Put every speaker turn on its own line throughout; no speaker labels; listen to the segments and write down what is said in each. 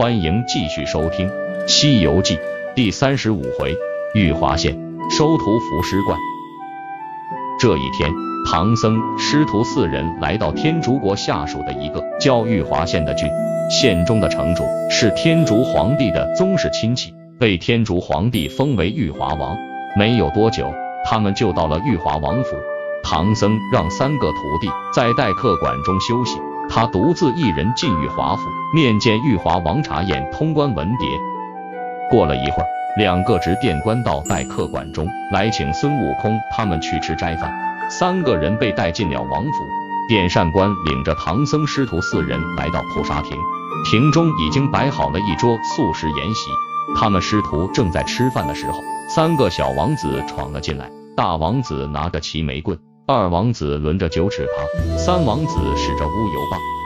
欢迎继续收听《西游记》第三十五回：玉华县收徒伏尸怪。这一天，唐僧师徒四人来到天竺国下属的一个叫玉华县的郡，县中的城主是天竺皇帝的宗室亲戚，被天竺皇帝封为玉华王。没有多久，他们就到了玉华王府。唐僧让三个徒弟在待客馆中休息。他独自一人进玉华府，面见玉华王查验通关文牒。过了一会儿，两个执殿官到待客馆中来请孙悟空他们去吃斋饭。三个人被带进了王府。殿膳官领着唐僧师徒四人来到蒲沙亭，亭中已经摆好了一桌素食筵席。他们师徒正在吃饭的时候，三个小王子闯了进来。大王子拿着齐眉棍。二王子轮着九齿耙，三王子使着乌油棒。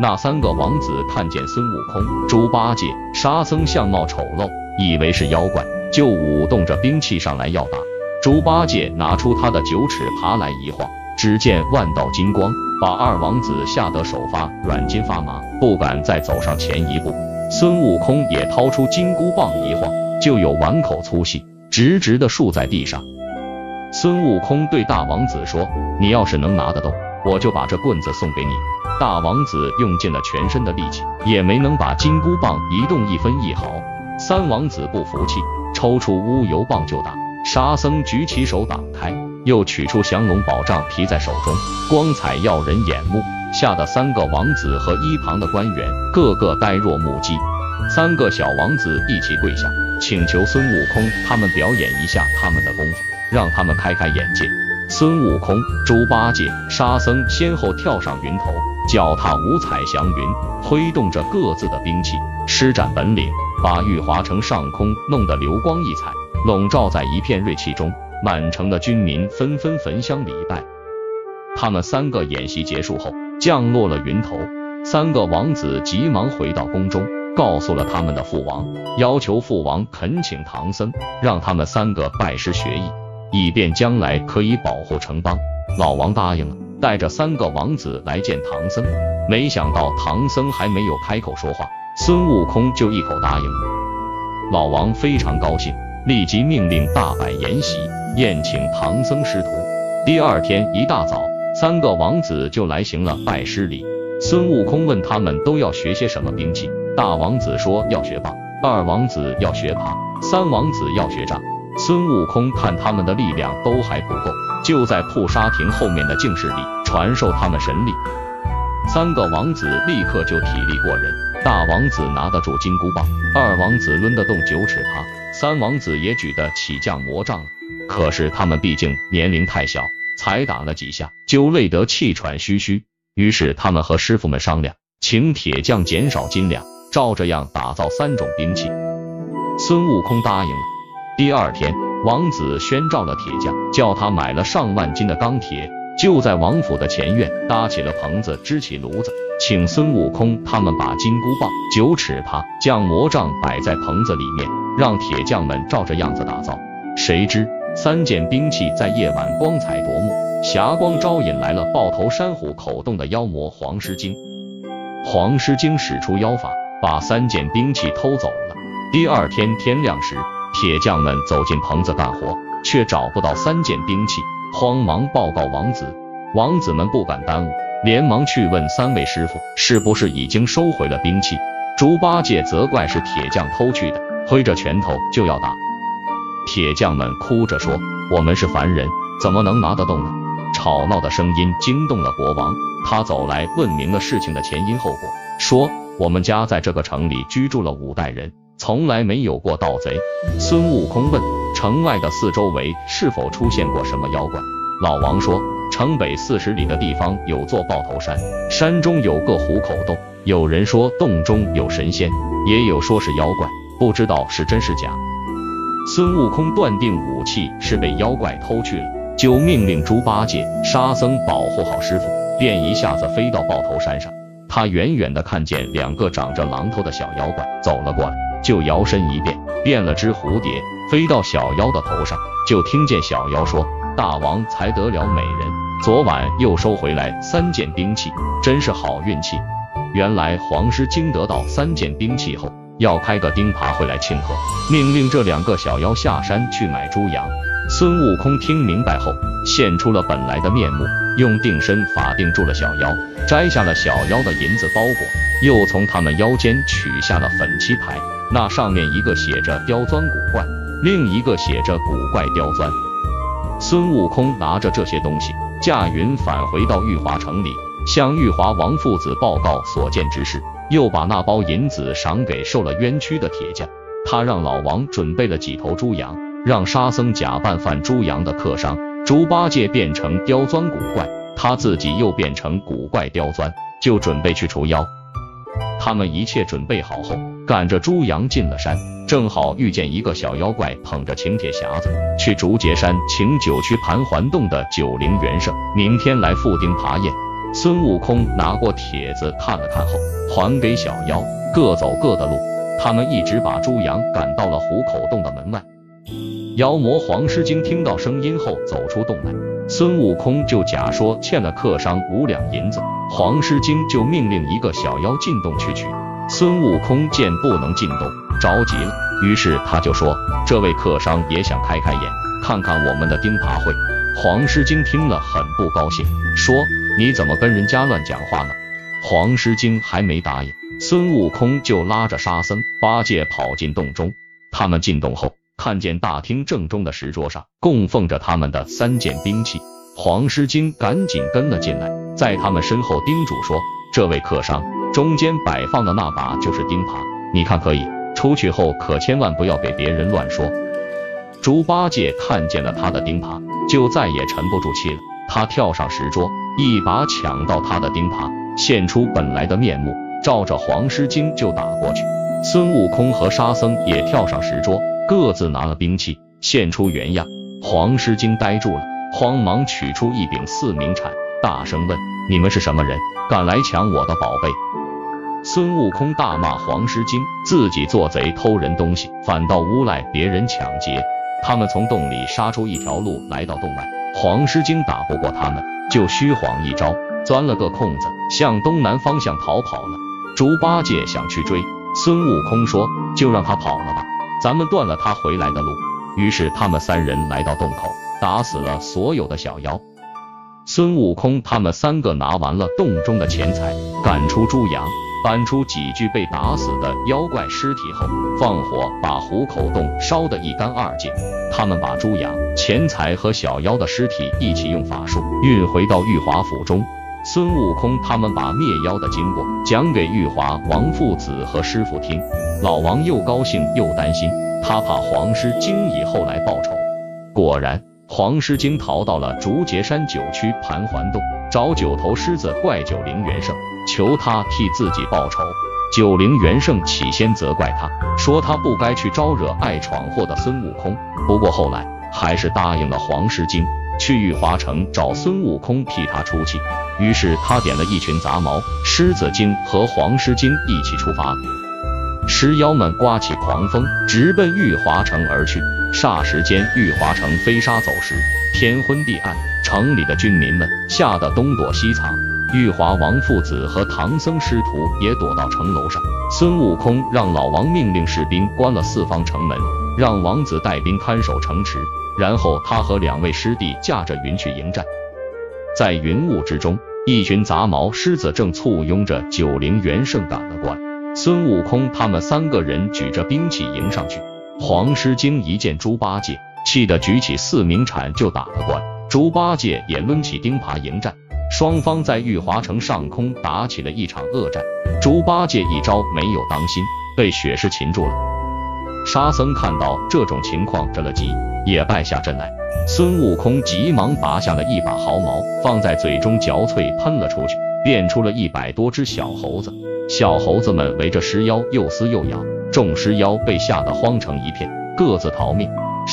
那三个王子看见孙悟空、猪八戒、沙僧相貌丑陋，以为是妖怪，就舞动着兵器上来要打。猪八戒拿出他的九齿耙来一晃，只见万道金光，把二王子吓得手发软筋发麻，不敢再走上前一步。孙悟空也掏出金箍棒一晃，就有碗口粗细，直直的竖在地上。孙悟空对大王子说：“你要是能拿得动，我就把这棍子送给你。”大王子用尽了全身的力气，也没能把金箍棒移动一分一毫。三王子不服气，抽出乌油棒就打。沙僧举起手挡开，又取出降龙宝杖提在手中，光彩耀人眼目，吓得三个王子和一旁的官员个个呆若木鸡。三个小王子一起跪下，请求孙悟空他们表演一下他们的功夫。让他们开开眼界。孙悟空、猪八戒、沙僧先后跳上云头，脚踏五彩祥云，挥动着各自的兵器，施展本领，把玉华城上空弄得流光溢彩，笼罩在一片锐气中。满城的军民纷纷焚香礼拜。他们三个演习结束后，降落了云头。三个王子急忙回到宫中，告诉了他们的父王，要求父王恳请唐僧，让他们三个拜师学艺。以便将来可以保护城邦，老王答应了，带着三个王子来见唐僧。没想到唐僧还没有开口说话，孙悟空就一口答应了。老王非常高兴，立即命令大摆筵席，宴请唐僧师徒。第二天一大早，三个王子就来行了拜师礼。孙悟空问他们都要学些什么兵器，大王子说要学棒，二王子要学耙，三王子要学杖。孙悟空看他们的力量都还不够，就在铺沙亭后面的净室里传授他们神力。三个王子立刻就体力过人，大王子拿得住金箍棒，二王子抡得动九齿耙，三王子也举得起降魔杖。可是他们毕竟年龄太小，才打了几下就累得气喘吁吁。于是他们和师傅们商量，请铁匠减少斤两，照这样打造三种兵器。孙悟空答应了。第二天，王子宣召了铁匠，叫他买了上万斤的钢铁，就在王府的前院搭起了棚子，支起炉子，请孙悟空他们把金箍棒、九齿耙、降魔杖摆在棚子里面，让铁匠们照着样子打造。谁知三件兵器在夜晚光彩夺目，霞光招引来了豹头山虎口洞的妖魔黄狮精。黄狮精使出妖法，把三件兵器偷走了。第二天天亮时。铁匠们走进棚子干活，却找不到三件兵器，慌忙报告王子。王子们不敢耽误，连忙去问三位师傅，是不是已经收回了兵器。猪八戒责怪是铁匠偷去的，挥着拳头就要打。铁匠们哭着说：“我们是凡人，怎么能拿得动呢？”吵闹的声音惊动了国王，他走来问明了事情的前因后果，说：“我们家在这个城里居住了五代人。”从来没有过盗贼。孙悟空问：“城外的四周围是否出现过什么妖怪？”老王说：“城北四十里的地方有座抱头山，山中有个虎口洞，有人说洞中有神仙，也有说是妖怪，不知道是真是假。”孙悟空断定武器是被妖怪偷去了，就命令猪八戒、沙僧保护好师傅，便一下子飞到抱头山上。他远远的看见两个长着榔头的小妖怪走了过来。就摇身一变，变了只蝴蝶，飞到小妖的头上。就听见小妖说：“大王才得了美人，昨晚又收回来三件兵器，真是好运气。”原来黄狮精得到三件兵器后，要开个钉耙会来庆贺，命令这两个小妖下山去买猪羊。孙悟空听明白后，现出了本来的面目，用定身法定住了小妖，摘下了小妖的银子包裹，又从他们腰间取下了粉漆牌，那上面一个写着“刁钻古怪”，另一个写着“古怪刁钻”。孙悟空拿着这些东西，驾云返回到玉华城里。向玉华王父子报告所见之事，又把那包银子赏给受了冤屈的铁匠。他让老王准备了几头猪羊，让沙僧假扮贩猪羊的客商，猪八戒变成刁钻古怪，他自己又变成古怪刁钻，就准备去除妖。他们一切准备好后，赶着猪羊进了山，正好遇见一个小妖怪捧着请帖匣子去竹节山请九曲盘桓洞的九灵元圣，明天来赴丁耙宴。孙悟空拿过帖子看了看后，还给小妖，各走各的路。他们一直把猪羊赶到了虎口洞的门外。妖魔黄狮精听到声音后走出洞来，孙悟空就假说欠了客商五两银子，黄狮精就命令一个小妖进洞去取。孙悟空见不能进洞，着急了，于是他就说：“这位客商也想开开眼，看看我们的钉耙会。”黄狮精听了很不高兴，说。你怎么跟人家乱讲话呢？黄狮精还没答应，孙悟空就拉着沙僧、八戒跑进洞中。他们进洞后，看见大厅正中的石桌上供奉着他们的三件兵器。黄狮精赶紧跟了进来，在他们身后叮嘱说：“这位客商，中间摆放的那把就是钉耙，你看可以。出去后可千万不要给别人乱说。”猪八戒看见了他的钉耙，就再也沉不住气了，他跳上石桌。一把抢到他的钉耙，现出本来的面目，照着黄狮精就打过去。孙悟空和沙僧也跳上石桌，各自拿了兵器，现出原样。黄狮精呆住了，慌忙取出一柄四明铲，大声问：“你们是什么人？敢来抢我的宝贝？”孙悟空大骂黄狮精自己做贼偷人东西，反倒诬赖别人抢劫。他们从洞里杀出一条路来到洞外，黄狮精打不过他们。就虚晃一招，钻了个空子，向东南方向逃跑了。猪八戒想去追，孙悟空说：“就让他跑了吧，咱们断了他回来的路。”于是他们三人来到洞口，打死了所有的小妖。孙悟空他们三个拿完了洞中的钱财，赶出猪羊，搬出几具被打死的妖怪尸体后，放火把虎口洞烧得一干二净。他们把猪羊、钱财和小妖的尸体一起用法术运回到玉华府中。孙悟空他们把灭妖的经过讲给玉华王父子和师傅听。老王又高兴又担心，他怕黄狮精以后来报仇。果然，黄狮精逃到了竹节山九曲盘桓洞，找九头狮子怪九灵元圣，求他替自己报仇。九灵元圣起先责怪他，说他不该去招惹爱闯祸的孙悟空。不过后来还是答应了黄狮精，去玉华城找孙悟空替他出气。于是他点了一群杂毛、狮子精和黄狮精一起出发。狮妖们刮起狂风，直奔玉华城而去。霎时间，玉华城飞沙走石，天昏地暗，城里的军民们吓得东躲西藏。玉华王父子和唐僧师徒也躲到城楼上。孙悟空让老王命令士兵关了四方城门，让王子带兵看守城池，然后他和两位师弟驾着云去迎战。在云雾之中，一群杂毛狮子正簇拥着九灵元圣赶了过来。孙悟空他们三个人举着兵器迎上去。黄狮精一见猪八戒，气得举起四明铲就打了过来。猪八戒也抡起钉耙迎战。双方在玉华城上空打起了一场恶战，猪八戒一招没有当心，被雪狮擒住了。沙僧看到这种情况，着了急，也败下阵来。孙悟空急忙拔下了一把毫毛，放在嘴中嚼脆，喷了出去，变出了一百多只小猴子。小猴子们围着狮妖又撕又咬，众狮妖被吓得慌成一片，各自逃命。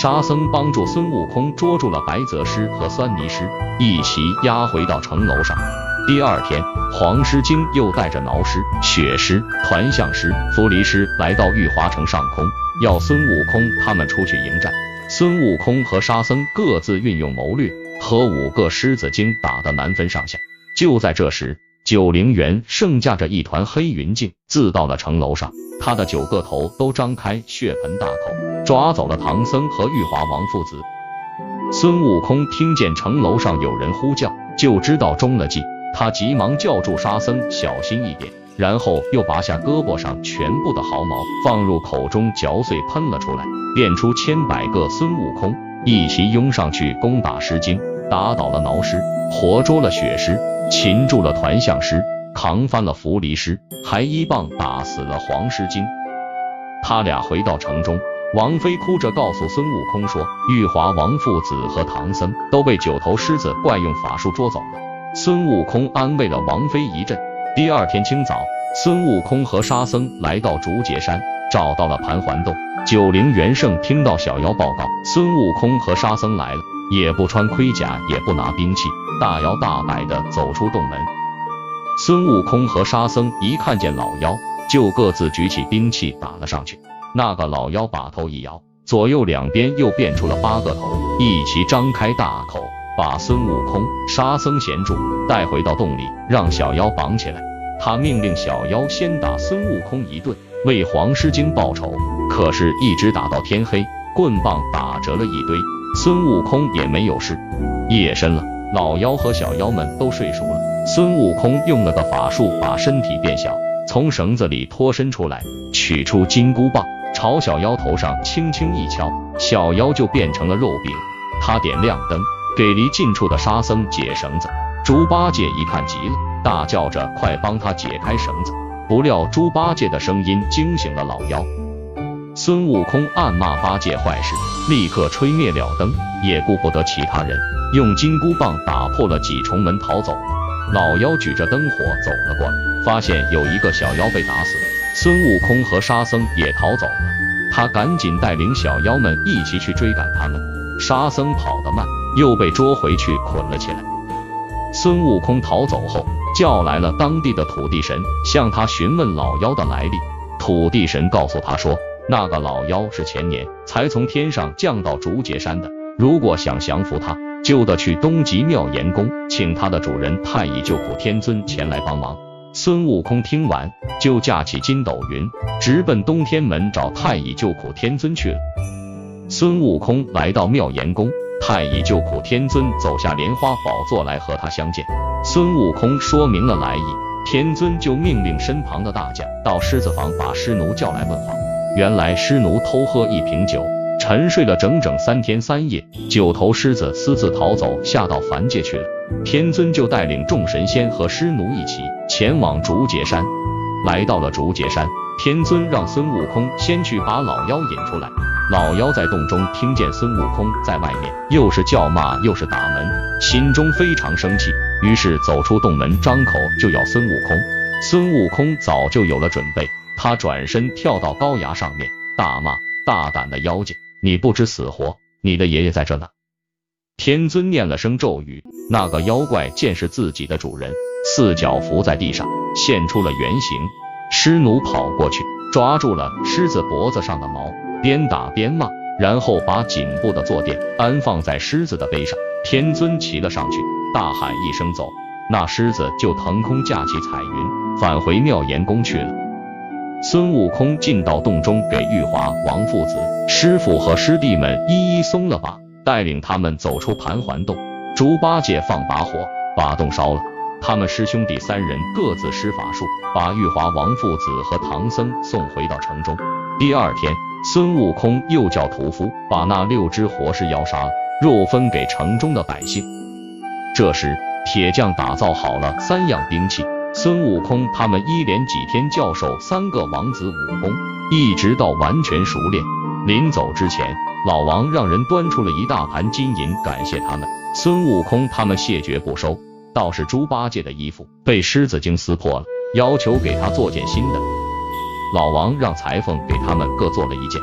沙僧帮助孙悟空捉住了白泽狮和酸泥狮，一齐押回到城楼上。第二天，黄狮精又带着挠狮、雪狮、团象狮、伏离狮来到玉华城上空，要孙悟空他们出去迎战。孙悟空和沙僧各自运用谋略，和五个狮子精打得难分上下。就在这时，九灵元盛驾着一团黑云镜，自到了城楼上，他的九个头都张开血盆大口，抓走了唐僧和玉华王父子。孙悟空听见城楼上有人呼叫，就知道中了计，他急忙叫住沙僧小心一点，然后又拔下胳膊上全部的毫毛，放入口中嚼碎喷了出来，变出千百个孙悟空，一齐拥上去攻打狮精，打倒了挠狮，活捉了血狮。擒住了团象师，扛翻了伏离师，还一棒打死了黄狮精。他俩回到城中，王妃哭着告诉孙悟空说，玉华王父子和唐僧都被九头狮子怪用法术捉走了。孙悟空安慰了王妃一阵。第二天清早，孙悟空和沙僧来到竹节山，找到了盘桓洞。九灵元圣听到小妖报告，孙悟空和沙僧来了。也不穿盔甲，也不拿兵器，大摇大摆地走出洞门。孙悟空和沙僧一看见老妖，就各自举起兵器打了上去。那个老妖把头一摇，左右两边又变出了八个头，一齐张开大口，把孙悟空、沙僧衔住，带回到洞里，让小妖绑起来。他命令小妖先打孙悟空一顿，为黄狮精报仇。可是，一直打到天黑，棍棒打折了一堆。孙悟空也没有事。夜深了，老妖和小妖们都睡熟了。孙悟空用了个法术，把身体变小，从绳子里脱身出来，取出金箍棒，朝小妖头上轻轻一敲，小妖就变成了肉饼。他点亮灯，给离近处的沙僧解绳子。猪八戒一看急了，大叫着：“快帮他解开绳子！”不料猪八戒的声音惊醒了老妖。孙悟空暗骂八戒坏事，立刻吹灭了灯，也顾不得其他人，用金箍棒打破了几重门逃走。老妖举着灯火走了过来，发现有一个小妖被打死，孙悟空和沙僧也逃走了。他赶紧带领小妖们一起去追赶他们。沙僧跑得慢，又被捉回去捆了起来。孙悟空逃走后，叫来了当地的土地神，向他询问老妖的来历。土地神告诉他说。那个老妖是前年才从天上降到竹节山的，如果想降服他，就得去东极妙严宫，请他的主人太乙救苦天尊前来帮忙。孙悟空听完，就架起筋斗云，直奔东天门找太乙救苦天尊去了。孙悟空来到妙严宫，太乙救苦天尊走下莲花宝座来和他相见。孙悟空说明了来意，天尊就命令身旁的大将到狮子房把狮奴叫来问话。原来狮奴偷喝一瓶酒，沉睡了整整三天三夜，九头狮子私自逃走，下到凡界去了。天尊就带领众神仙和狮奴一起前往竹节山。来到了竹节山，天尊让孙悟空先去把老妖引出来。老妖在洞中听见孙悟空在外面又是叫骂又是打门，心中非常生气，于是走出洞门，张口就要孙悟空。孙悟空早就有了准备。他转身跳到高崖上面，大骂：“大胆的妖精，你不知死活！你的爷爷在这呢！”天尊念了声咒语，那个妖怪见是自己的主人，四脚伏在地上，现出了原形。狮奴跑过去，抓住了狮子脖子上的毛，边打边骂，然后把颈部的坐垫安放在狮子的背上。天尊骑了上去，大喊一声“走”，那狮子就腾空架起彩云，返回妙严宫去了。孙悟空进到洞中，给玉华王父子、师傅和师弟们一一松了绑，带领他们走出盘桓洞。猪八戒放把火，把洞烧了。他们师兄弟三人各自施法术，把玉华王父子和唐僧送回到城中。第二天，孙悟空又叫屠夫把那六只活尸妖杀了，肉分给城中的百姓。这时，铁匠打造好了三样兵器。孙悟空他们一连几天教授三个王子武功，一直到完全熟练。临走之前，老王让人端出了一大盘金银，感谢他们。孙悟空他们谢绝不收。倒是猪八戒的衣服被狮子精撕破了，要求给他做件新的。老王让裁缝给他们各做了一件。